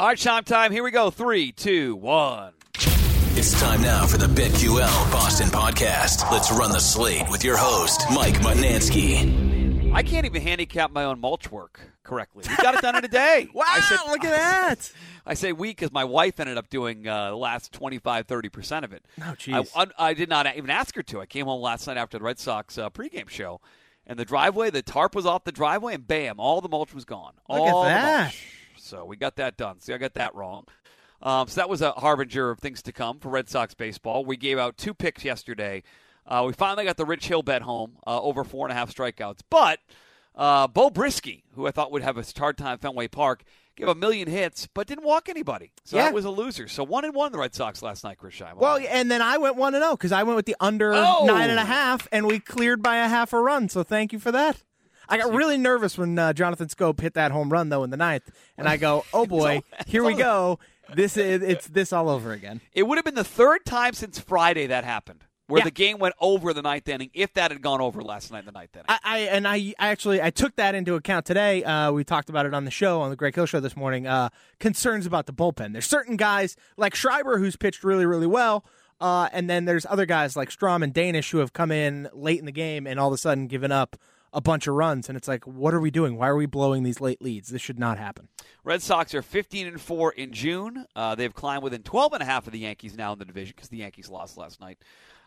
All right, Scheim time. Here we go. Three, two, one. It's time now for the BetQL Boston podcast. Let's run the slate with your host, Mike Mutnansky. I can't even handicap my own mulch work correctly. We got it done in a day. wow, I said, look at that. I say we because my wife ended up doing uh, the last 25, 30% of it. Oh, jeez. I, I, I did not even ask her to. I came home last night after the Red Sox uh, pregame show, and the driveway, the tarp was off the driveway, and bam, all the mulch was gone. Look all at the that. So we got that done. See, I got that wrong. Um, so that was a harbinger of things to come for Red Sox baseball. We gave out two picks yesterday. Uh, we finally got the Rich Hill bet home, uh, over four and a half strikeouts. But uh, Beau Brieske, who I thought would have a hard time at Fenway Park, gave a million hits, but didn't walk anybody. So Yeah. that was a loser. So one and one the Red Sox last night, Chris Scheim. Well, and then I went one and zero because I went with the under Oh. nine and a half, and we cleared by a half a run. So thank you for that. I got really nervous when uh, Jonathan Schoop hit that home run though in the ninth, and I go, "Oh boy, here we go. This is it's this all over again." It would have been the third time since Friday that happened, where Yeah. the game went over the ninth inning. If that had gone over last night in the ninth inning, I, I and I, I actually I took that into account today. Uh, we talked about it on the show on the Greg Hill show this morning. Uh, concerns about the bullpen. There's certain guys like Schreiber who's pitched really really well, uh, and then there's other guys like Strahm and Danish who have come in late in the game and all of a sudden given up a bunch of runs. And it's like, what are we doing? Why are we blowing these late leads? This should not happen. Red Sox are 15 and 4 in June. Uh, they've climbed within 12 and a half of the Yankees now in the division because the Yankees lost last night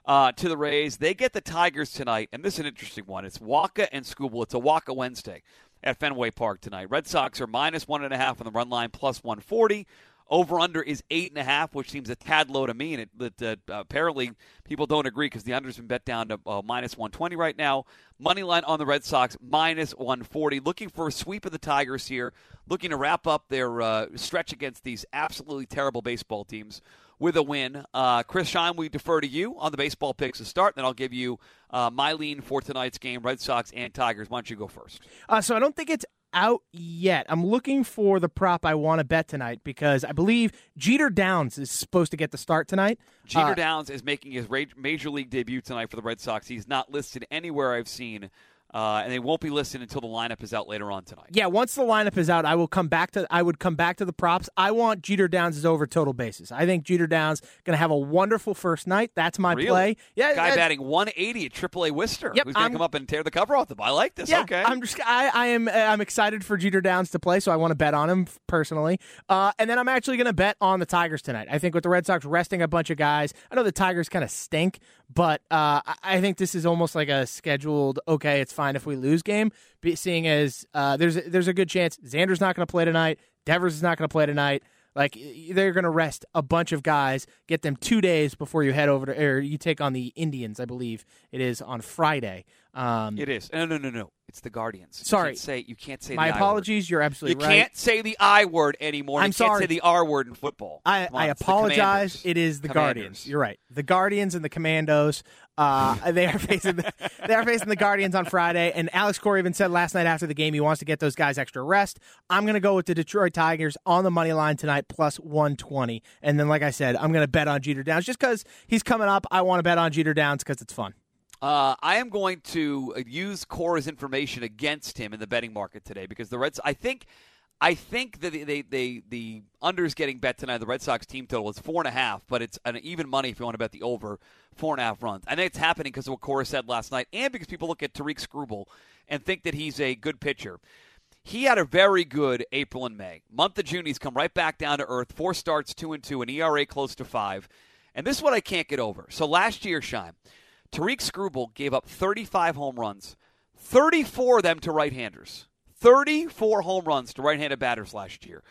uh, to the Rays. They get the Tigers tonight, and this is an interesting one. It's Wacha and Skubal. It's a Wacha Wednesday at Fenway Park tonight. Red Sox are minus one and a half on the run line, plus 140. Over under is eight and a half, which seems a tad low to me, and it, it, uh, apparently people don't agree because the under's been bet down to uh, minus 120 right now. Money line on the Red Sox minus 140. Looking for a sweep of the Tigers here, looking to wrap up their uh, stretch against these absolutely terrible baseball teams with a win. Uh, Chris Scheim, we defer to you on the baseball picks to start. Then I'll give you uh, my lean for tonight's game: Red Sox and Tigers. Why don't you go first? Uh, so I don't think it's out yet. I'm looking for the prop I want to bet tonight because I believe Jeter Downs is supposed to get the start tonight. Jeter Uh, Downs is making his major league debut tonight for the Red Sox. He's not listed anywhere I've seen, uh, and they won't be listed until the lineup is out later on tonight. Yeah, once the lineup is out, I will come back to I would come back to the props. I want Jeter Downs' over total bases. I think Jeter Downs going to have a wonderful first night. That's my Really? play. Yeah, Guy batting 180 at AAA Worcester. Yep, Who's going to come up and tear the cover off the? I like this. Yeah, okay. I'm just I, I am I'm excited for Jeter Downs to play, so I want to bet on him personally. Uh, and then I'm actually going to bet on the Tigers tonight. I think with the Red Sox resting a bunch of guys, I know the Tigers kind of stink, but uh, I- think this is almost like a scheduled. Okay, it's fine if we lose game. Seeing as uh, there's there's a good chance Xander's not going to play tonight, Devers is not going to play tonight. Like they're going to rest a bunch of guys, get them two days before you head over to, or you take on the Indians. I believe it is on Friday. Um, it is. No, no, no, no. It's the Guardians. You Sorry. can't say you can't say my the I word. apologies. You're You absolutely right. can't say the I word anymore. I'm you can't sorry. say the R word in football. I, on, I apologize. It is the Commanders. Guardians. You're right. The Guardians and the Commandos. Uh, they are facing the, they are facing the Guardians on Friday. And Alex Cora even said last night after the game he wants to get those guys extra rest. I'm going to go with the Detroit Tigers on the money line tonight plus 120. And then, like I said, I'm going to bet on Jeter Downs just because he's coming up. I want to bet on Jeter Downs because it's fun. Uh, I am going to uh, use Cora's information against him in the betting market today because the Reds. I think, I think that they, they, they the unders getting bet tonight. The Red Sox team total is four and a half, but it's an even money if you want to bet the over four and a half runs. I think it's happening because of what Cora said last night, and because people look at Tarik Skubal and think that he's a good pitcher. He had a very good April and May. Month of June, he's come right back down to earth. Four starts, two and two, an ERA close to five. And this is what I can't get over. So last year, Scheim, Tarik Skubal gave up 35 home runs, 34 of them to right-handers. 34 home runs to right-handed batters last year.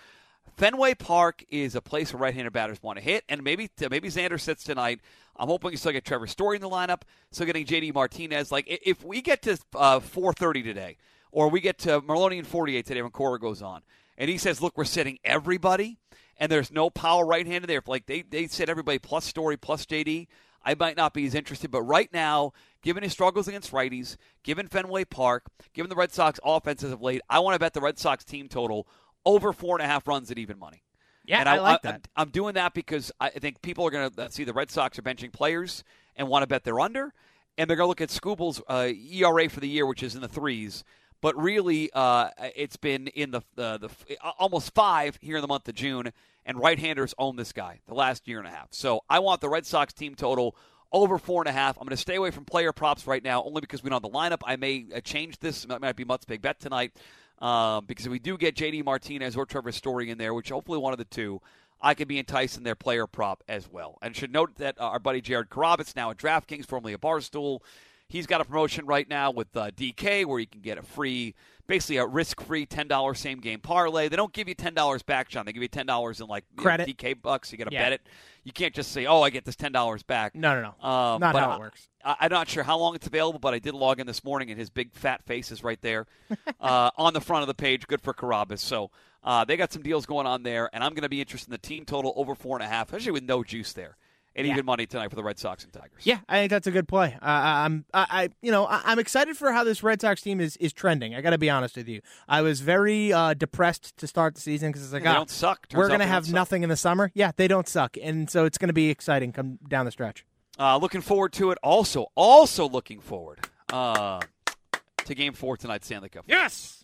Fenway Park is a place where right-handed batters want to hit, and maybe maybe Xander sits tonight. I'm hoping you still get Trevor Story in the lineup, still getting J.D. Martinez. Like if we get to uh, 4:30 today, or we get to Merloni and 48 today when Cora goes on, and he says, "Look, we're sitting everybody, and there's no power right-handed there." Like they they said everybody plus Story plus J.D. I might not be as interested, but right now, given his struggles against righties, given Fenway Park, given the Red Sox offenses of late, I want to bet the Red Sox team total over four and a half runs at even money. Yeah, and I like I'm- that. I'm doing that because I think people are going to see the Red Sox are benching players and want to bet they're under, and they're going to look at Skubal's uh, ERA for the year, which is in the threes. but really, uh, it's been in the uh, the almost five here in the month of June. And right-handers own this guy the last year and a half. So I want the Red Sox team total over four and a half. I'm going to stay away from player props right now, only because we don't have the lineup. I may uh, change this. It might be Mut's big bet tonight. Um, because if we do get J.D. Martinez or Trevor Story in there, which hopefully one of the two, I could be enticed in their player prop as well. And should note that uh, our buddy Jared Carrabis, now at DraftKings, formerly a Barstool, he's got a promotion right now with uh, DK where you can get a free, basically a risk-free $10 same-game parlay. They don't give you $10 back, John. They give you $10 in like credit know, DK bucks. You got to yeah. bet it. You can't just say, "Oh, I get this $10 back." No, no, no. Um, Not how I, it works. I, I'm not sure how long it's available, but I did log in this morning, and his big fat face is right there uh, on the front of the page. Good for Carrabis. So uh, they got some deals going on there, and I'm going to be interested in the team total over four and a half, especially with no juice there. And Yeah. even money tonight for the Red Sox and Tigers. Yeah, I think that's a good play. Uh, I'm, I, I, you know, I, I'm excited for how this Red Sox team is is trending. I got to be honest with you. I was very uh, depressed to start the season because it's like, They ah, don't suck. Turns we're gonna they don't have suck. nothing in the summer. Yeah, they don't suck, and so it's gonna be exciting come down the stretch. Uh, looking forward to it. Also, also looking forward uh, to Game Four tonight, Stanley Cup. Yes.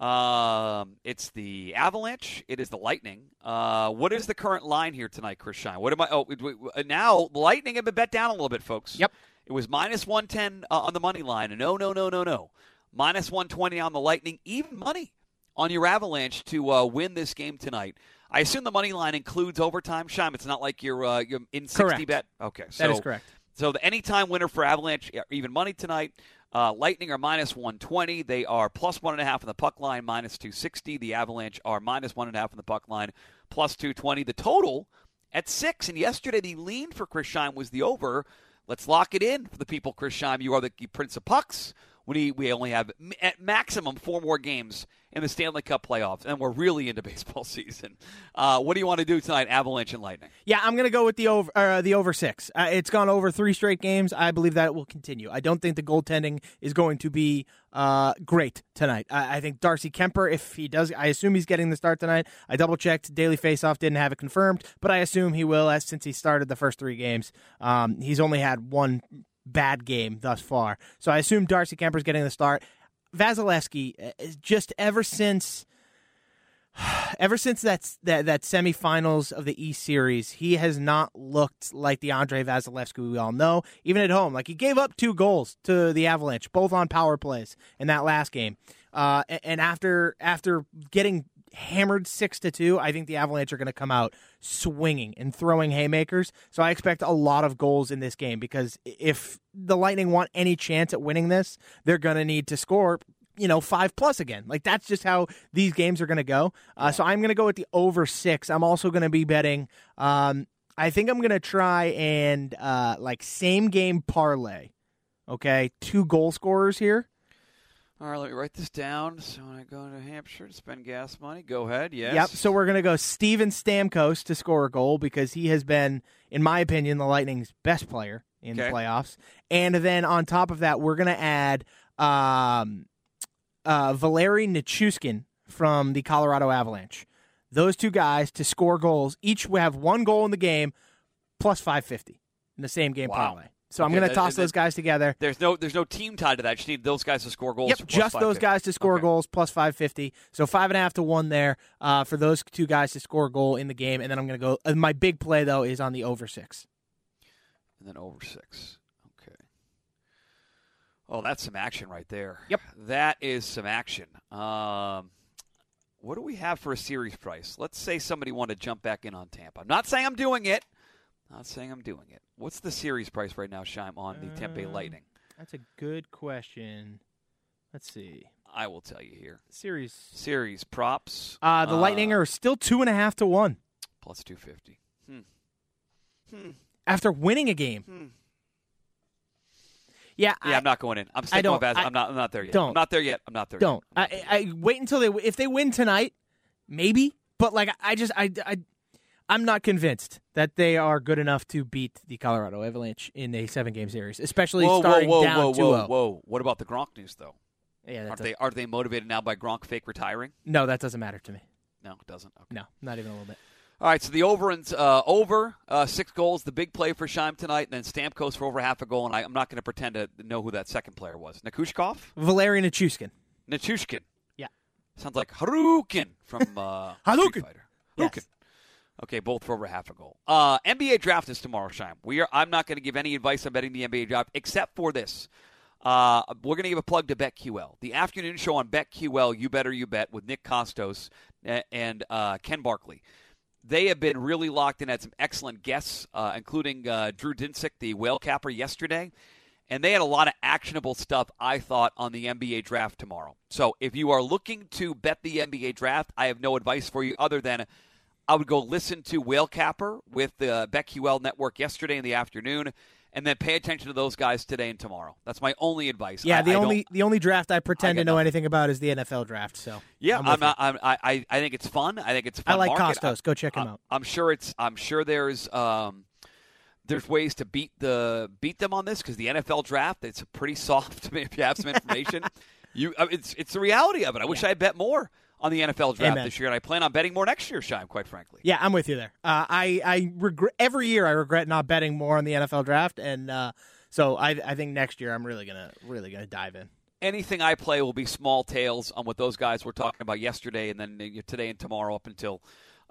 Um, it's the Avalanche. It is the Lightning. Uh, what is the current line here tonight, Chris Scheim? What am I? Oh, wait, wait, wait, now Lightning have been bet down a little bit, folks. Yep. It was minus one ten uh, on the money line. No, no, no, no, no. Minus one twenty on the Lightning. Even money on your Avalanche to uh, win this game tonight. I assume the money line includes overtime. Scheim, it's not like you're uh, you're in sixty Correct. bet. Okay, so That is correct. so the anytime winner for Avalanche, uh, even money tonight. Uh, Lightning are minus 120. They are plus one and a half on the puck line, minus 260. The Avalanche are minus one and a half on the puck line, plus 220. The total at six. And yesterday the lean for Chris Scheim was the over. Let's lock it in for the people, Chris Scheim. You are the Prince of Pucks. We, we only have at maximum four more games in the Stanley Cup playoffs, and we're really into baseball season. Uh, what do you want to do tonight, Avalanche and Lightning? Yeah, I'm gonna go with the over uh, the over six. Uh, it's gone over three straight games. I believe that will continue. I don't think the goaltending is going to be uh, great tonight. I, I think Darcy Kuemper, if he does, I assume he's getting the start tonight. I double checked. Daily Faceoff didn't have it confirmed, but I assume he will, as since he started the first three games. Um, he's only had one bad game thus far, so I assume Darcy Kuemper's getting the start. Vasilevskiy, uh, just ever since ever since that that semifinals of the East Series, he has not looked like the Andrei Vasilevskiy we all know. Even at home, like he gave up two goals to the Avalanche, both on power plays in that last game. Uh, and after after getting hammered six to two, I think the Avalanche are going to come out swinging and throwing haymakers. So I expect a lot of goals in this game because if the Lightning want any chance at winning this, they're going to need to score you know, five plus again. Like that's just how these games are going to go. Uh, So I'm going to go with the over six. I'm also going to be betting. Um, I think I'm going to try and uh, like same game parlay. Okay, two goal scorers here. All right, let me write this down. So when I go to Hampshire to spend gas money, go ahead. Yes. Yep. So we're going to go Steven Stamkos to score a goal because he has been, in my opinion, the Lightning's best player in Okay. the playoffs. And then on top of that, we're going to add um, uh, Valeri Nichushkin from the Colorado Avalanche. Those two guys to score goals. Each will have one goal in the game, plus 550 in the same game Wow. parlay. So I'm going to toss those guys together. There's no there's no team tied to that. You just need those guys to score goals. Yep, just those guys to score Okay. goals plus 550. So five and a half to one there uh, for those two guys to score a goal in the game. And then I'm going to go. Uh, my big play though is on the over six. And then over six. Okay. Oh, that's some action right there. Yep. That is some action. Um, what do we have for a series price? Let's say somebody wanted to jump back in on Tampa. I'm not saying I'm doing it. Not saying I'm doing it. What's the series price right now, Scheim, on the Bay Um, Lightning? That's a good question. Let's see. I will tell you here. Series. Series props. Uh, the Lightning are still two and a half to one plus 250. Hmm. Hmm. after winning a game. Hmm. Yeah, Yeah, I, I'm not going in. I'm sticking with Vaz. I- I'm not. I'm not there yet. don't. I'm not there yet. I'm not there. don't. Not there I. I wait until they if they win tonight, maybe. But like I just I I I'm not convinced that they are good enough to beat the Colorado Avalanche in a seven game series, especially whoa, whoa, starting whoa, down whoa, 2-0. whoa, whoa! What about the Gronk news, though? Yeah, Aren't they are they motivated now by Gronk fake retiring? no, that doesn't matter to me. No, it doesn't. Okay. No, not even a little bit. All right, so the over and uh, over uh, six goals, the big play for Scheim tonight, and then Stamkos for over half a goal. And I, I'm not going to pretend to know who that second player was. Nikushkov? Valeri Nichushkin. Nichushkin. Yeah. Sounds like Harukin from uh, Fighter. Yes. Hadouken. Okay, both for over half a goal. Uh, NBA draft is tomorrow, Scheim. We are. I'm not going to give any advice on betting the NBA draft except for this. Uh, we're going to give a plug to BetQL, the afternoon show on BetQL. You better you bet with Nick Kostos and uh, Ken Barkley. They have been really locked in. Had some excellent guests, uh, including uh, Drew Dinsick, the whale capper, yesterday, and they had a lot of actionable stuff. I thought on the NBA draft tomorrow. So if you are looking to bet the NBA draft, I have no advice for you other than I would go listen to Whale Capper with the BetQL network yesterday in the afternoon, and then pay attention to those guys today and tomorrow. That's my only advice. Yeah, I- the I only the only draft I pretend I to know nothing. anything about is the NFL draft. So Yeah, I'm I'm, not. I'm, I, I I think it's fun. I think it's fun. I like market. Kostos. Go check him out. I'm sure it's. I'm sure there's. Um, there's ways to beat the beat them on this because the NFL draft it's pretty soft. If you have some information, you mean, it's it's the reality of it. I wish I had bet more on the NFL draft Amen. this year, and I plan on betting more next year. Scheim, quite frankly. Yeah, I'm with you there. Uh, I I regret every year I regret not betting more on the NFL draft, and uh, so I I think next year I'm really gonna really gonna dive in. anything I play will be small tails on what those guys were talking about yesterday, and then today and tomorrow up until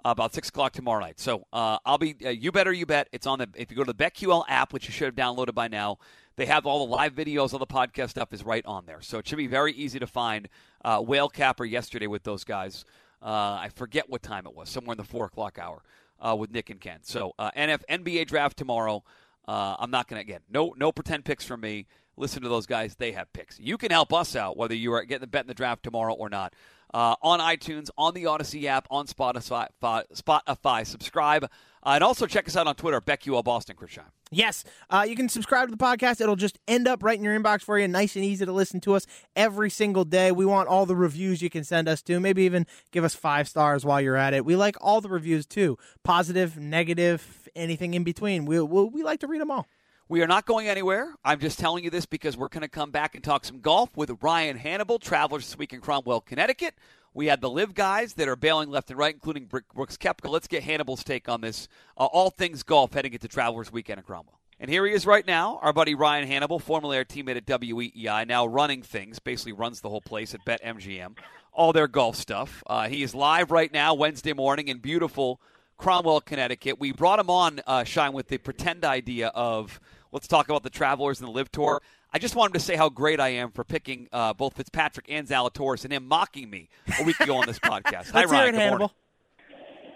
about six o'clock tomorrow night. So uh, I'll be uh, you better you bet. It's on the if you go to the BetQL app, which you should have downloaded by now. They have all the live videos, all the podcast stuff is right on there, so it should be very easy to find. Uh, Whale Capper yesterday with those guys. Uh, I forget what time it was, somewhere in the four o'clock hour uh, with Nick and Ken. So uh, NF NBA draft tomorrow. I'm not going to again no no pretend picks from me. Listen to those guys; they have picks. You can help us out whether you are getting the bet in the draft tomorrow or not. Uh, on iTunes, on the Audacy app, on Spotify, Spotify. Subscribe, uh, and also check us out on Twitter, BetQL Boston. Chris Scheim. Yes, uh, you can subscribe to the podcast. It'll just end up right in your inbox for you, nice and easy to listen to us every single day. We want all the reviews you can send us to. Maybe even give us five stars while you're at it. We like all the reviews too, positive, negative, anything in between. We we, we like to read them all. We are not going anywhere. I'm just telling you this because we're going to come back and talk some golf with Ryan Hannable, Travelers this week in Cromwell, Connecticut. We had the LIV guys that are bailing left and right, including Brooks Koepka. Let's get Hannable's take on this. Uh, all things golf heading into Travelers weekend in Cromwell. And here he is right now, our buddy Ryan Hannable, formerly our teammate at WEEI, now running things, basically runs the whole place at BetMGM, all their golf stuff. Uh, he is live right now, Wednesday morning, in beautiful Cromwell, Connecticut. We brought him on, uh, Scheim, with the pretend idea of let's talk about the Travelers and the LIV Tour. I just wanted to say how great I am for picking uh, both Fitzpatrick and Zalatoris and him mocking me a week ago on this podcast. Hi, Let's Ryan. it, Good. Hannable.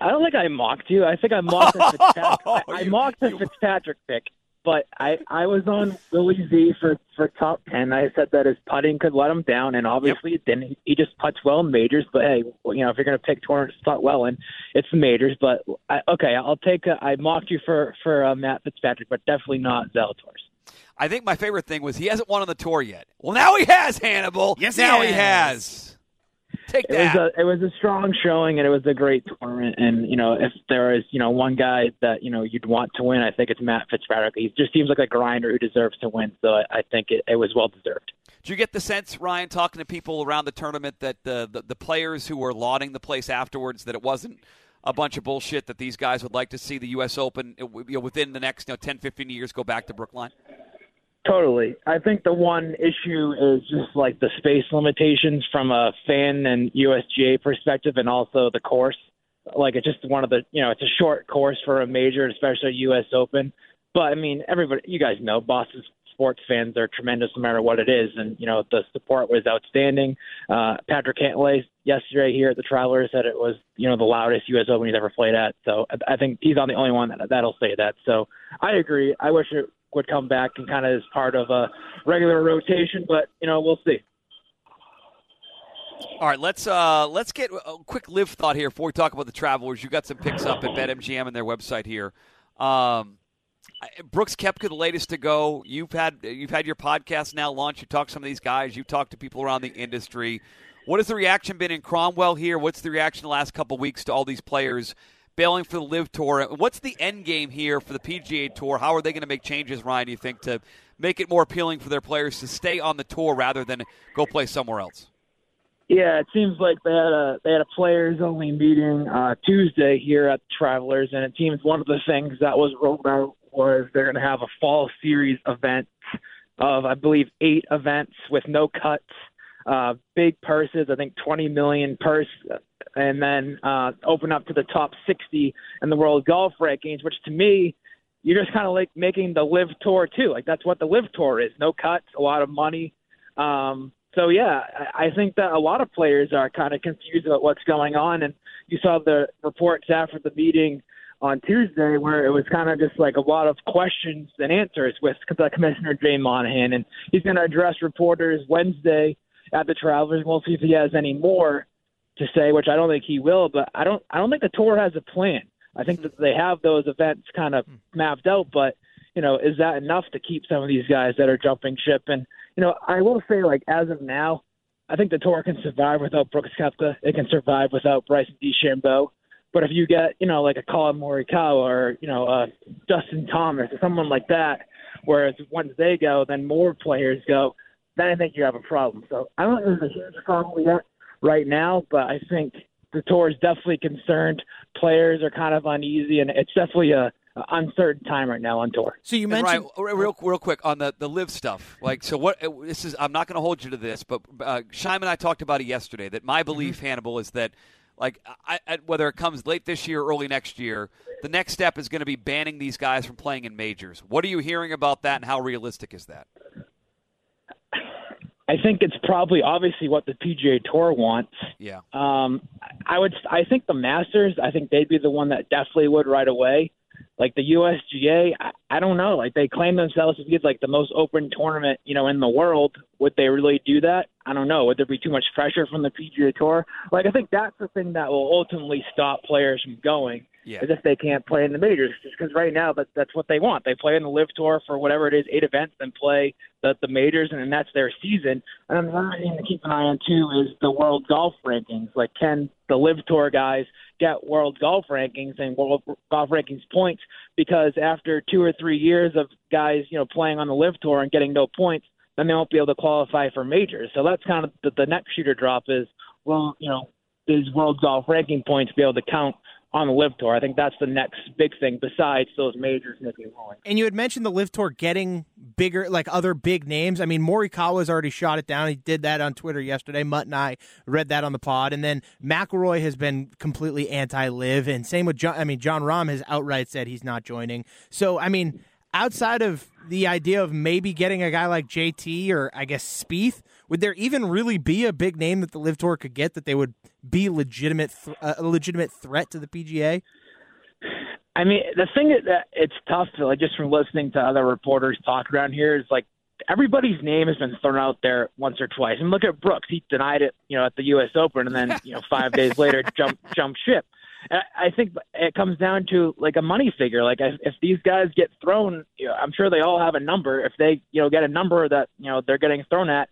I don't think I mocked you. I think I mocked the Fitzpatrick. I, I mocked the Fitzpatrick pick, but I I was on Willie Z for for top ten. I said that his putting could let him down, and obviously it didn't. He, he just puts well in majors. But hey, you know if you're going to pick tournaments to putt well in, it's the majors. But I, okay, I'll take. A, I mocked you for for uh, Matt Fitzpatrick, but definitely not Zalatoris. I think my favorite thing was he hasn't won on the tour yet. Well, now he has, Hannable. Yes, now he has. has. Take It was a it was a strong showing, and it was a great tournament. And you know, if there is you know one guy that you know you'd want to win, I think it's Matt Fitzpatrick. He just seems like a grinder who deserves to win. So I, I think it, it was well deserved. Do you get the sense, Ryan, talking to people around the tournament, that the, the the players who were lauding the place afterwards, that it wasn't a bunch of bullshit, that these guys would like to see the U.S. Open you know, within the next you know, 10, 15 years go back to Brookline? Totally. I think the one issue is just like the space limitations from a fan and USGA perspective, and also the course. Like it's just one of the you know it's a short course for a major, especially U.S. Open. But I mean, everybody, you guys know, Boston sports fans are tremendous no matter what it is, and you know the support was outstanding. Uh, Patrick Cantlay yesterday here at the Travelers said it was you know the loudest U.S. Open he's ever played at. So I, I think he's on the only one that that'll say that. So I agree. I wish it would come back and kind of as part of a regular rotation, but you know we'll see. All right, let's uh, let's get a quick LIV thought here before we talk about the Travelers. You got some picks up at BetMGM and their website here. Um, Brooks Koepka, the latest to go. You've had you've had your podcast now launched. You talk to some of these guys. You talk to people around the industry. What has the reaction been in Cromwell here? What's the reaction the last couple weeks to all these players bailing for the LIV Tour? What's the end game here for the PGA Tour? How are they going to make changes, Ryan? Do you think to make it more appealing for their players to stay on the tour rather than go play somewhere else? Yeah, it seems like they had a they had a players only meeting uh, Tuesday here at the Travelers, and it seems one of the things that was rolled out was they're going to have a fall series event of I believe eight events with no cuts. Uh, big purses. I think 20 million purse, and then uh, open up to the top 60 in the world golf rankings. Which to me, you're just kind of like making the LIV tour too. Like that's what the LIV tour is: no cuts, a lot of money. Um, so yeah, I think that a lot of players are kind of confused about what's going on, and you saw the reports after the meeting on Tuesday where it was kind of just like a lot of questions and answers with Commissioner Jay Monahan, and he's going to address reporters Wednesday at the Travelers. We'll see if he has any more to say, which I don't think he will. But I don't, I don't think the tour has a plan. I think that they have those events kind of mapped out, but you know, is that enough to keep some of these guys that are jumping ship? And you know, I will say, like as of now, I think the tour can survive without Brooks Koepka. It can survive without Bryson DeChambeau. But if you get, you know, like a Collin Morikawa or you know, uh, Justin Thomas or someone like that, whereas once they go, then more players go, then I think you have a problem. So I don't think there's a huge problem yet right now, but I think the tour is definitely concerned. Players are kind of uneasy, and it's definitely a uncertain time right now on tour. So you mentioned right, real real quick on the the LIV stuff. Like, so what? This is I'm not going to hold you to this, but uh, Scheim and I talked about it yesterday. That my belief, mm-hmm. Hannable, is that like I, I, whether it comes late this year or early next year, the next step is going to be banning these guys from playing in majors. What are you hearing about that, and how realistic is that? I think it's probably obviously what the PGA Tour wants. Yeah. Um, I would. I think the Masters. I think they'd be the one that definitely would right away. Like the USGA, I, I don't know. Like they claim themselves to be like the most open tournament, you know, in the world. Would they really do that? I don't know. Would there be too much pressure from the PGA Tour? Like I think that's the thing that will ultimately stop players from going yeah. as if they can't play in the majors. Because right now that that's what they want. They play in the LIV Tour for whatever it is, eight events, then play the the majors, and then that's their season. And then the other thing to keep an eye on too is the world golf rankings. Like, can the LIV Tour guys get world golf rankings and world golf rankings points? Because after two or three years of guys, you know, playing on the LIV Tour and getting no points, then they won't be able to qualify for majors. So that's kind of the, the next shooter drop is, well, you know, is world golf ranking points be able to count on the LIV Tour. I think that's the next big thing besides those majors making rolling. And you had mentioned the LIV Tour getting bigger, like other big names. I mean, Morikawa's already shot it down. He did that on Twitter yesterday. Mut and I read that on the pod. And then McIlroy has been completely anti-LIV, and same with Jon. I mean, Jon Rahm has outright said he's not joining. So, I mean, outside of the idea of maybe getting a guy like JT or I guess Spieth, would there even really be a big name that the LIV Tour could get that they would be legitimate th- uh, a legitimate threat to the PGA? I mean, the thing is that it's tough to like just from listening to other reporters talk around here is like everybody's name has been thrown out there once or twice. And look at Brooks; he denied it, you know, at the U.S. Open, and then you know five days later jump jump ship. I think it comes down to like a money figure. Like if these guys get thrown, you know, I'm sure they all have a number. If they, you know, get a number that you know they're getting thrown at,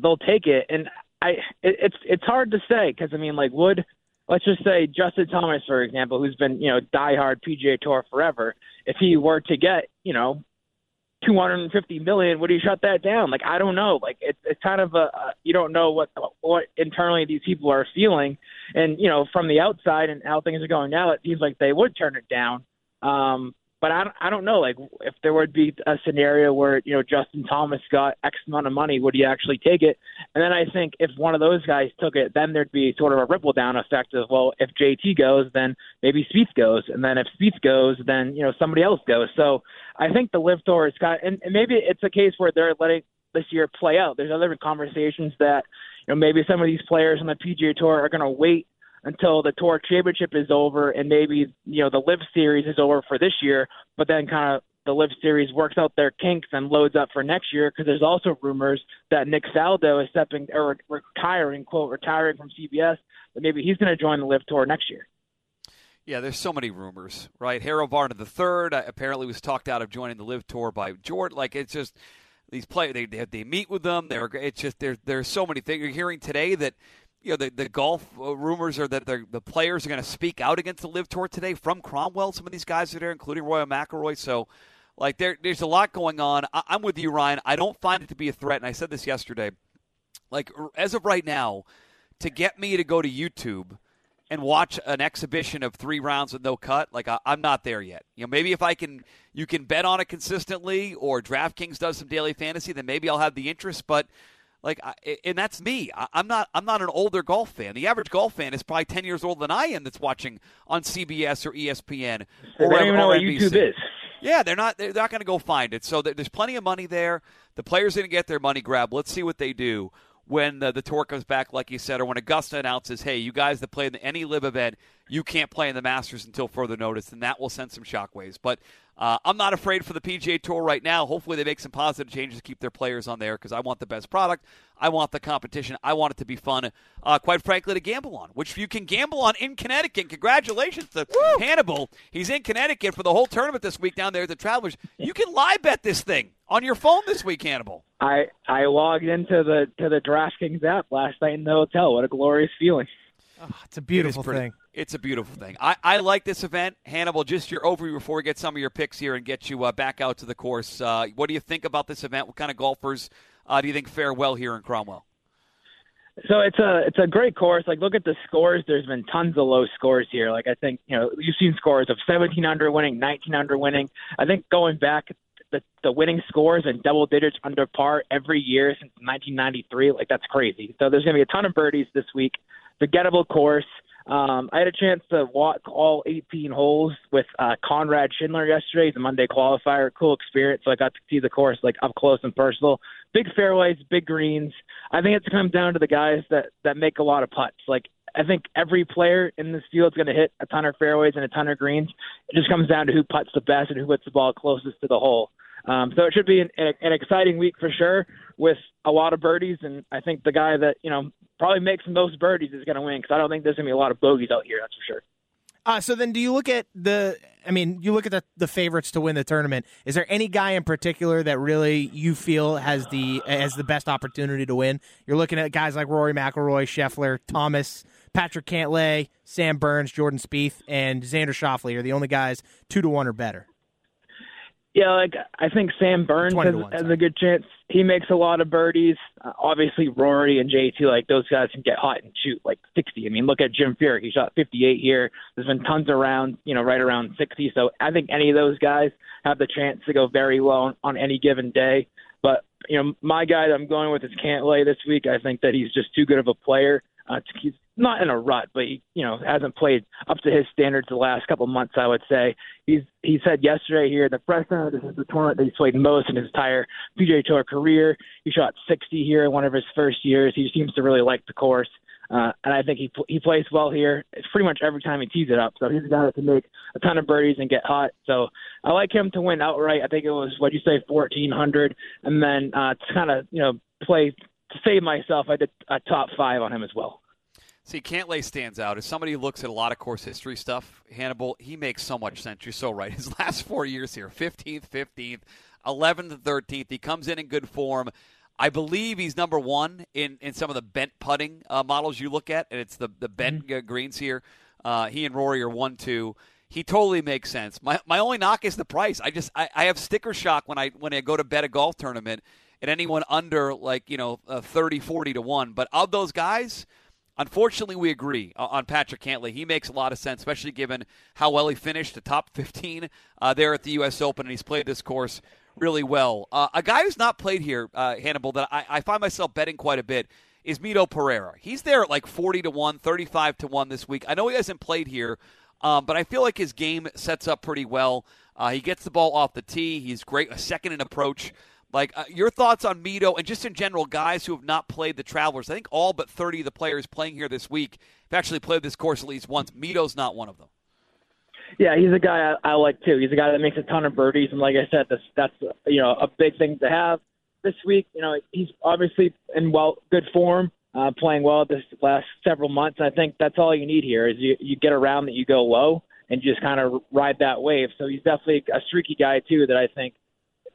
they'll take it. And I, it, it's it's hard to say because I mean, like, would let's just say Justin Thomas, for example, who's been you know diehard PGA Tour forever, if he were to get you know 250 million, would he shut that down? Like, I don't know. Like, it's it's kind of a you don't know what what internally these people are feeling, and you know from the outside and how things are going now, it seems like they would turn it down. Um, but I don't, I don't know. Like, if there would be a scenario where you know Justin Thomas got X amount of money, would he actually take it? And then I think if one of those guys took it, then there'd be sort of a ripple down effect of well, if JT goes, then maybe Spieth goes, and then if Spieth goes, then you know somebody else goes. So I think the LIV Tour has got, and, and maybe it's a case where they're letting this year play out. There's other conversations that you know maybe some of these players on the PGA Tour are going to wait until the tour championship is over and maybe you know the LIV series is over for this year but then kind of the LIV series works out their kinks and loads up for next year because there's also rumors that Nick Faldo is stepping or retiring quote retiring from CBS that maybe he's going to join the LIV tour next year yeah, there's so many rumors, right? Harold Varner third uh, apparently was talked out of joining the LIV tour by Jordan. Like it's just these players, they, they they meet with them. They're it's just there's there's so many things. You're hearing today that you know, the, the golf uh, rumors are that the players are going to speak out against the LIV Tour today from Cromwell. Some of these guys are there, including Roy McIlroy. So, like, there, there's a lot going on. I, I'm with you, Ryan. I don't find it to be a threat, and I said this yesterday. Like, as of right now, to get me to go to YouTube and watch an exhibition of three rounds with no cut, like I, am not there yet. You know, maybe if I can, you can bet on it consistently, or DraftKings does some daily fantasy, then maybe I'll have the interest. But Like, I, and that's me. I, I'm not. I'm not an older golf fan. The average golf fan is probably 10 years older than I am. That's watching on CBS or ESPN They or, don't even know what. YouTube is. Yeah, they're not. They're not going to go find it. So there's plenty of money there. The players are going to get their money grab. Let's see what they do when the, the tour comes back, like you said, or when Augusta announces, "Hey, you guys that play in any LIV event, you can't play in the Masters until further notice," and that will send some shockwaves. But uh, I'm not afraid for the PGA Tour right now. Hopefully, they make some positive changes to keep their players on there because I want the best product. I want the competition. I want it to be fun. Uh, quite frankly, to gamble on, which you can gamble on in Connecticut. Congratulations to Hannable. He's in Connecticut for the whole tournament this week down there at the Travelers. You can live bet this thing on your phone this week, Hannable. I I logged into the to the DraftKings app last night in the hotel. What a glorious feeling! It's a beautiful It is pretty- thing. It's a beautiful thing. I, I like this event. Hannable, just your overview before we get some of your picks here and get you uh, back out to the course. Uh, what do you think about this event? What kind of golfers uh, do you think fare well here in Cromwell? So it's a it's a great course. Like look at the scores. There's been tons of low scores here. Like I think you know you've seen scores of 17 under winning, 19 under winning. I think going back the the winning scores and double digits under par every year since 1993. Like that's crazy. So there's going to be a ton of birdies this week. Forgettable course. Um, I had a chance to walk all 18 holes with uh, Conrad Shindler yesterday. A Monday qualifier. Cool experience. So I got to see the course like up close and personal. Big fairways, big greens. I think it's come down to the guys that that make a lot of putts. Like I think every player in this field is going to hit a ton of fairways and a ton of greens. It just comes down to who puts the best and who hits the ball closest to the hole. Um, so it should be an, an, exciting week for sure, with a lot of birdies. And I think the guy that you know probably makes the most birdies is going to win because I don't think there's going to be a lot of bogeys out here. That's for sure. Uh, so then, do you look at the? I mean, you look at the, the favorites to win the tournament. Is there any guy in particular that really you feel has the has the best opportunity to win? You're looking at guys like Rory McIlroy, Scheffler, Thomas, Patrick Cantlay, Sam Burns, Jordan Spieth, and Xander Schauffele are the only guys two to one or better. Yeah, like I think Sam Burns has, has a good chance. He makes a lot of birdies. Uh, obviously, Rory and JT, like those guys can get hot and shoot like 60. I mean, look at Jim Furyk. He shot 58 here. There's been tons around, you know, right around 60. So I think any of those guys have the chance to go very low on, on any given day. But you know, my guy that I'm going with is Cantlay this week. I think that he's just too good of a player. Uh, to, he's not in a rut, but he, you know, hasn't played up to his standards the last couple months. I would say he's he said yesterday here the Fresno. This is the tournament that he's played most in his entire PGA Tour career. He shot 60 here in one of his first years. He seems to really like the course. Uh, and I think he he plays well here. It's pretty much every time he tees it up. So he's a guy that can make a ton of birdies and get hot. So I like him to win outright. I think it was what you say, fourteen hundred, and then uh, to kind of you know play to save myself, I did a top five on him as well. See, Cantlay stands out as somebody who looks at a lot of course history stuff. Hannable, he makes so much sense. You're so right. His last four years here 15th, 15th, 11th, 13th. He comes in in good form. I believe he's number one in, in some of the bent putting uh, models you look at, and it's the, the bent uh, greens here. Uh, he and Rory are 1 2. He totally makes sense. My, my only knock is the price. I just I, I have sticker shock when I when I go to bet a golf tournament and anyone under like you know uh, 30 40 to 1 but of those guys Unfortunately, we agree on Patrick Cantlay. He makes a lot of sense, especially given how well he finished the top 15 uh, there at the U.S. Open, and he's played this course really well. Uh, a guy who's not played here, uh, Hannable, that I, I find myself betting quite a bit is Mito Pereira. He's there at like 40 to 1, 35 to 1 this week. I know he hasn't played here, um, but I feel like his game sets up pretty well. Uh, he gets the ball off the tee. He's great, a second in approach. Like uh, your thoughts on Mito and just in general, guys who have not played the Travelers. I think all but thirty of the players playing here this week have actually played this course at least once. Mito's not one of them. Yeah, he's a guy I, I like too. He's a guy that makes a ton of birdies, and like I said, that's that's you know a big thing to have this week. You know, he's obviously in well good form, uh, playing well this last several months. I think that's all you need here is you you get around that you go low and just kind of ride that wave. So he's definitely a streaky guy too that I think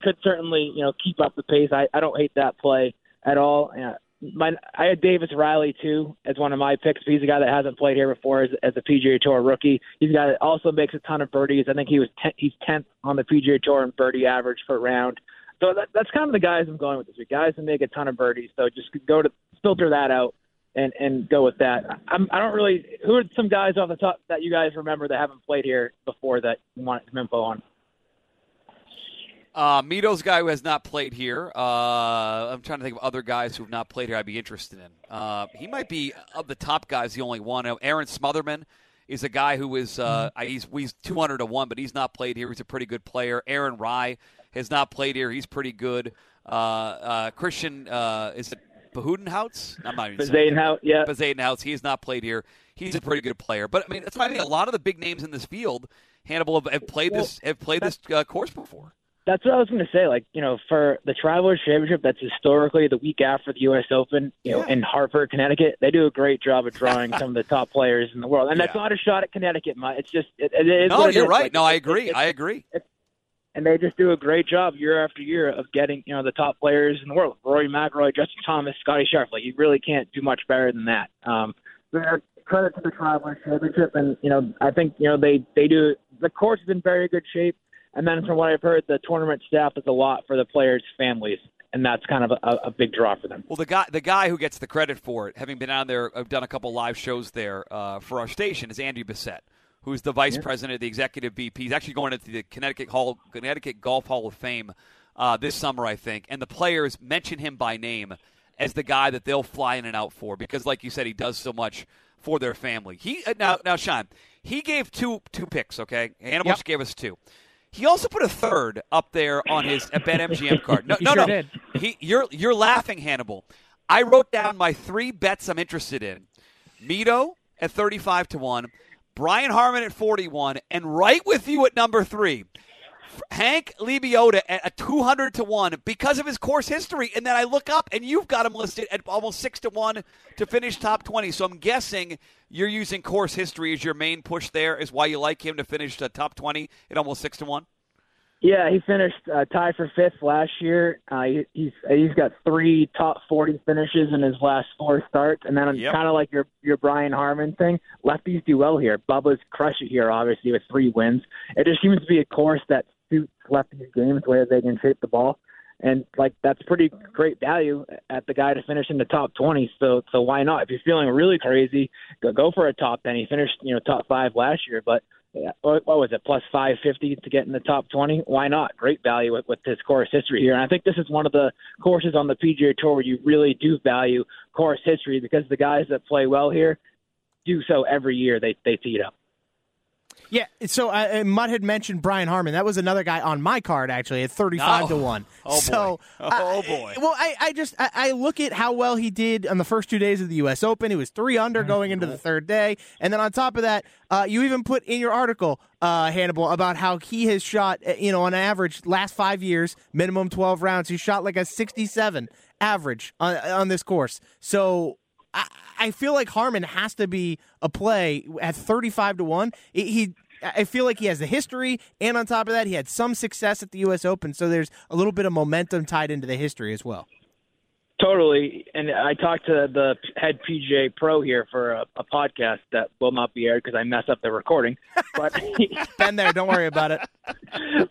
could certainly you know keep up the pace. I I don't hate that play at all. Uh, my I had Davis Riley too as one of my picks. He's a guy that hasn't played here before as, as a PGA Tour rookie. He's that also makes a ton of birdies. I think he was ten, he's tenth on the PGA Tour in birdie average per round. So that, that's kind of the guys I'm going with this week. Guys that make a ton of birdies. So just go to filter that out and and go with that. I'm, I don't really. Who are some guys off the top that you guys remember that haven't played here before that you want some info on? Uh, Mito's guy who has not played here. Uh, I'm trying to think of other guys who have not played here. I'd be interested in. Uh, he might be of the top guys, the only one. Aaron Smotherman is a guy who is uh, mm-hmm. he's he's 200 to one, but he's not played here. He's a pretty good player. Aaron Rye has not played here. He's pretty good. Uh, uh, Christian uh, is it Bezuidenhout? I'm not even Bezuidenhout, yeah. Bezuidenhout. He has not played here. He's a pretty good player. But I mean, that's why I think a lot of the big names in this field, Hannable, have, have played well, this have played this uh, course before. That's what I was going to say. Like, you know, for the Travelers Championship, that's historically the week after the U.S. Open, you know, in Hartford, Connecticut. They do a great job of drawing some of the top players in the world, and yeah. that's not a shot at Connecticut. My, it's just it, it is. No, you're is. right. Like, no, I agree. It, I agree. and they just do a great job year after year of getting you know the top players in the world. Rory McIlroy, Justin Thomas, Scotty Scheffler. Like, you really can't do much better than that. Um, credit to the Travelers Championship, and you know I think you know they they do. The course is in very good shape and then from what I've heard, the tournament staff is a lot for the players' families, and that's kind of a, a big draw for them. Well, the guy the guy who gets the credit for it, having been on there, I've done a couple live shows there uh, for our station, is Andy Bessette, who's the vice yeah. president of the executive VP. He's actually going into the Connecticut Hall Connecticut Golf Hall of Fame uh, this summer, I think, and the players mention him by name as the guy that they'll fly in and out for because, like you said, he does so much for their family. He uh, now now Sean, he gave two two picks. Okay, Hannable yep. gave us two. He also put a third up there on his a BetMGM card. No, no, sure no. Did. He, you're you're laughing, Hannable. I wrote down my three bets I'm interested in: Mito at 35 to one, Brian Harman at 41, and right with you at number three, Hank Lebioda at a 200 to 1 because of his course history. And then I look up and you've got him listed at almost 6 to 1 to finish top 20. So I'm guessing you're using course history as your main push there, is why you like him to finish the top 20 at almost 6 to 1. Yeah, he finished uh, tied for fifth last year. Uh, he, he's he's got three top forty finishes in his last four starts, and then yep. kind of like your your Brian Harman thing. Lefties do well here. Bubba's crush it here, obviously with three wins. It just seems to be a course that suits lefties' games where they can shape the ball, and like that's pretty great value at the guy to finish in the top twenty. So so why not? If you're feeling really crazy, go go for a top ten. He finished you know top five last year, but what was it plus 550 to get in the top 20 why not great value with, with this course history here and i think this is one of the courses on the pga tour where you really do value course history because the guys that play well here do so every year they they tee it up yeah, so uh, Mut had mentioned Brian Harman. That was another guy on my card actually at thirty-five oh. to one. Oh so, boy! Oh boy! well, I, I just I, I, look at how well he did on the first two days of the U.S. Open. He was three under mm-hmm. going into the third day, and then on top of that, uh, you even put in your article, uh, Hannable, about how he has shot, uh, you know, on average last five years, minimum twelve rounds. He shot like a sixty-seven average on on this course. So I, feel like Harman has to be a play at 35 to 1. He I feel like he has the history, and on top of that, he had some success at the U.S. Open. So there's a little bit of momentum tied into the history as well. Totally, and I talked to the head PGA pro here for a, a podcast that will not be aired because I messed up the recording. But been there, don't worry about it.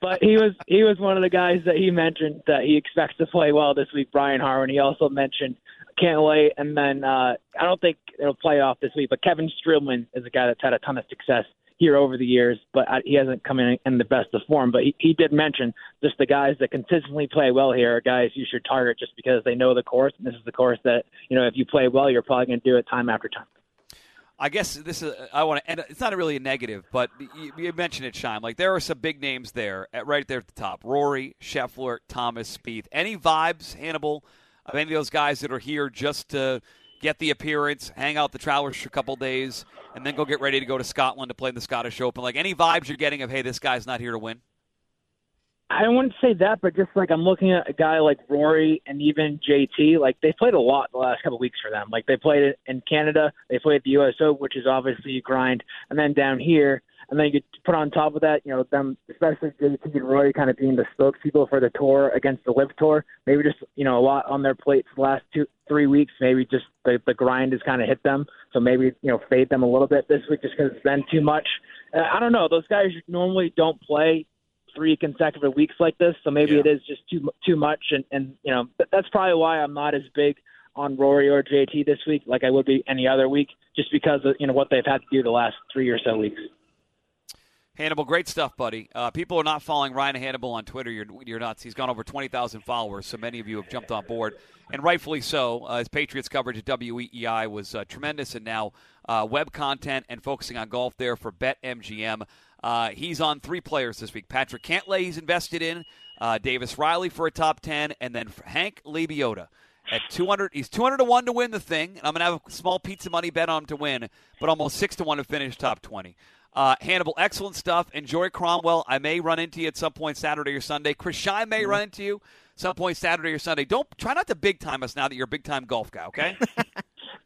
But he was he was one of the guys that he mentioned that he expects to play well this week. Brian Harman. He also mentioned can't wait, and then uh, I don't think it'll play off this week. But Kevin Streelman is a guy that's had a ton of success here over the years, but he hasn't come in in the best of form. But he, he did mention just the guys that consistently play well here are guys you should target just because they know the course. And this is the course that you know if you play well, you're probably going to do it time after time. I guess this is I want to, and it's not really a negative, but you, you mentioned it, Scheim. Like there are some big names there, at, right there at the top: Rory, Scheffler, Thomas, Spieth. Any vibes, Hannable, of any of those guys that are here just to get the appearance, hang out the Travelers for a couple days, and then go get ready to go to Scotland to play in the Scottish Open? Like any vibes you're getting of, hey, this guy's not here to win? I wouldn't say that, but just like I'm looking at a guy like Rory and even JT, like they played a lot the last couple of weeks for them. Like they played in Canada, they played at the US Open, which is obviously a grind, and then down here, and then you put on top of that, you know, them, especially JT and Rory kind of being the spokespeople for the tour against the LIV Tour. Maybe just, you know, a lot on their plates the last two, three weeks. Maybe just the, the grind has kind of hit them. So maybe, you know, fade them a little bit this week just because it's been too much. Uh, I don't know. Those guys normally don't play three consecutive weeks like this. So maybe yeah. it is just too, too much. And, and, you know, that's probably why I'm not as big on Rory or JT this week like I would be any other week, just because of, you know, what they've had to do the last three or so weeks. Hannable, great stuff, buddy. Uh, people are not following Ryan Hannable on Twitter. You're, you're nuts. He's gone over 20,000 followers, so many of you have jumped on board, and rightfully so. Uh, his Patriots coverage at WEEI was uh, tremendous, and now uh, web content and focusing on golf there for BetMGM. Uh, he's on three players this week. Patrick Cantlay, he's invested in. Uh, Davis Riley for a top 10, and then Hank Lebioda at 200 he's 200 to 1 to win the thing and i'm going to have a small pizza money bet on him to win but almost 6 to 1 to finish top 20 uh, Hannable, excellent stuff. Enjoy Cromwell. I may run into you at some point Saturday or Sunday. Chris Scheim may run into you some point Saturday or Sunday. Don't try not to big time us now that you're a big time golf guy. Okay.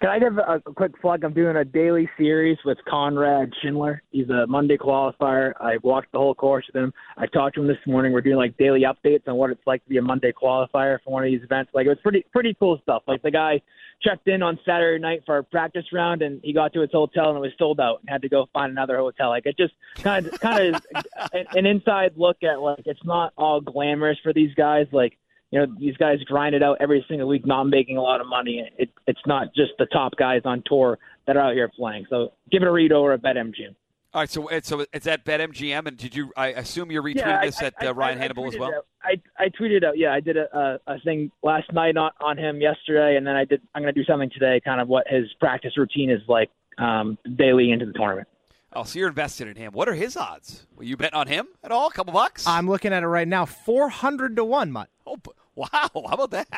Can I give a, a quick plug? I'm doing a daily series with Conrad Shindler. He's a Monday qualifier. I walked the whole course with him. I talked to him this morning. We're doing like daily updates on what it's like to be a Monday qualifier for one of these events. Like it was pretty pretty cool stuff. Like the guy checked in on Saturday night for our practice round, and he got to his hotel and it was sold out, and had to go find another hotel. Like it just kind of kind of an, an inside look at like it's not all glamorous for these guys. Like you know these guys grind it out every single week, not making a lot of money. It, it's not just the top guys on tour that are out here playing. So give it a read over at BetMGM. All right, so it's so it's at BetMGM, and did you? I assume you're retweeting Yeah, I- this at I- uh, Ryan I- I Hannable as well. out- I I tweeted out. Yeah, I did a, a, a thing last night on, on him yesterday, and then I did. I'm going to do something today, kind of what his practice routine is like um, daily into the tournament. Oh, so you're invested in him. What are his odds? Will you bet on him at all? A couple bucks? I'm looking at it right now, 400 to 1, Mut. oh, wow! How about that?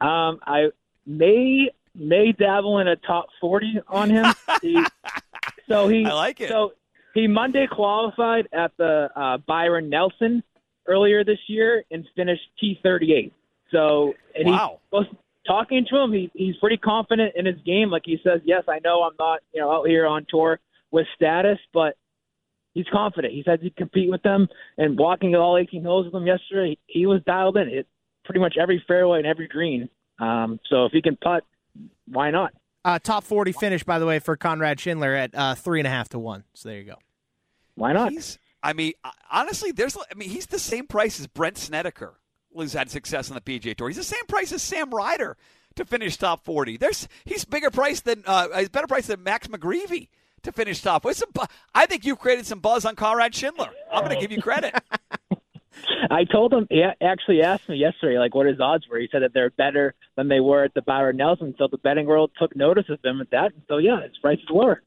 Um, I may may dabble in a top 40 on him. So he I like it. So he Monday qualified at the uh, Byron Nelson earlier this year and finished T38. So and Wow. he talking to him. He, he's pretty confident in his game. Like he says, yes, I know I'm not you know out here on tour with status, but he's confident. He says he'd compete with them. And walking all 18 holes with them yesterday, he, he was dialed in. It pretty much every fairway and every green. Um, so if he can putt, why not? Uh, top 40 finish, by the way, for Conrad Shindler at uh, 3.5 to 1. So there you go. Why not? He's. I mean, uh, honestly, there's. I mean, he's the same price as Brandt Snedeker, who's had success on the PGA Tour. He's the same price as Sam Ryder to finish top 40. There's. He's bigger price than. Uh, he's better price than Max McGreevy to finish top. What's some, bu- I think you've created some buzz on Conrad Shindler. I'm going to give you credit. I told him. He actually asked me yesterday, like, what his odds were. He said that they're better than they were at the Byron Nelson. So the betting world took notice of him at that. So yeah, his price is lower.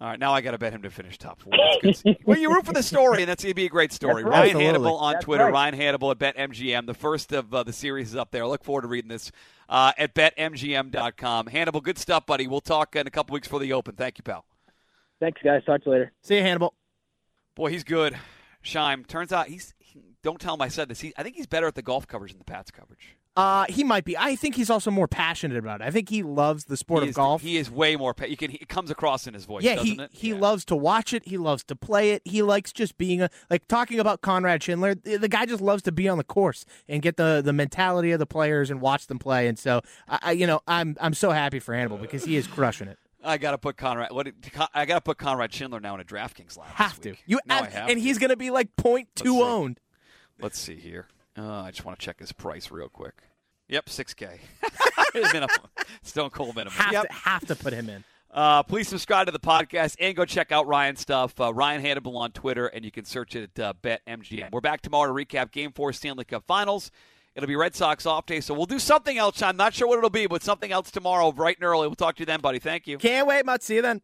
All right, now I got to bet him to finish top four. That's good. to see. well, you root for the story, and that's going to be a great story. Right. Ryan Absolutely. Hannable on That's Twitter. right. Ryan Hannable at BetMGM. The first of uh, the series is up there. I look forward to reading this uh, at BetMGM.com. Hannable, good stuff, buddy. We'll talk in a couple weeks for the Open. Thank you, pal. Thanks, guys. Talk to you later. See you, Hannable. Boy, he's good. Scheim. Turns out he's. He, don't tell him I said this. He, I think he's better at the golf coverage than the Pats coverage. Uh, he might be. I think he's also more passionate about it. I think he loves the sport he of is, golf. He is way more. Pa- you can. It comes across in his voice. yeah, doesn't he it? he Yeah. loves to watch it. He loves to play it. He likes just being a like talking about Conrad Shindler. The the guy just loves to be on the course and get the the mentality of the players and watch them play. And so I, I you know I'm I'm so happy for Hannable because he is crushing it. I got to put Conrad. What? I got to put Conrad Shindler now in a DraftKings lineup. Have to you No, have and to. he's gonna be like two owned. Let's see here. Uh, I just want to check his price real quick. Yep, six K. minimum. Stone cold minimum. Have Yep. to have to put him in. Uh, please subscribe to the podcast and go check out Ryan's stuff. Uh, Ryan Hannable on Twitter, and you can search it at uh, BetMGM. We're back tomorrow to recap Game Four Stanley Cup Finals. It'll be Red Sox off day, so we'll do something else. I'm not sure what it'll be, but something else tomorrow, bright and early. We'll talk to you then, buddy. Thank you. Can't wait, much. See you then.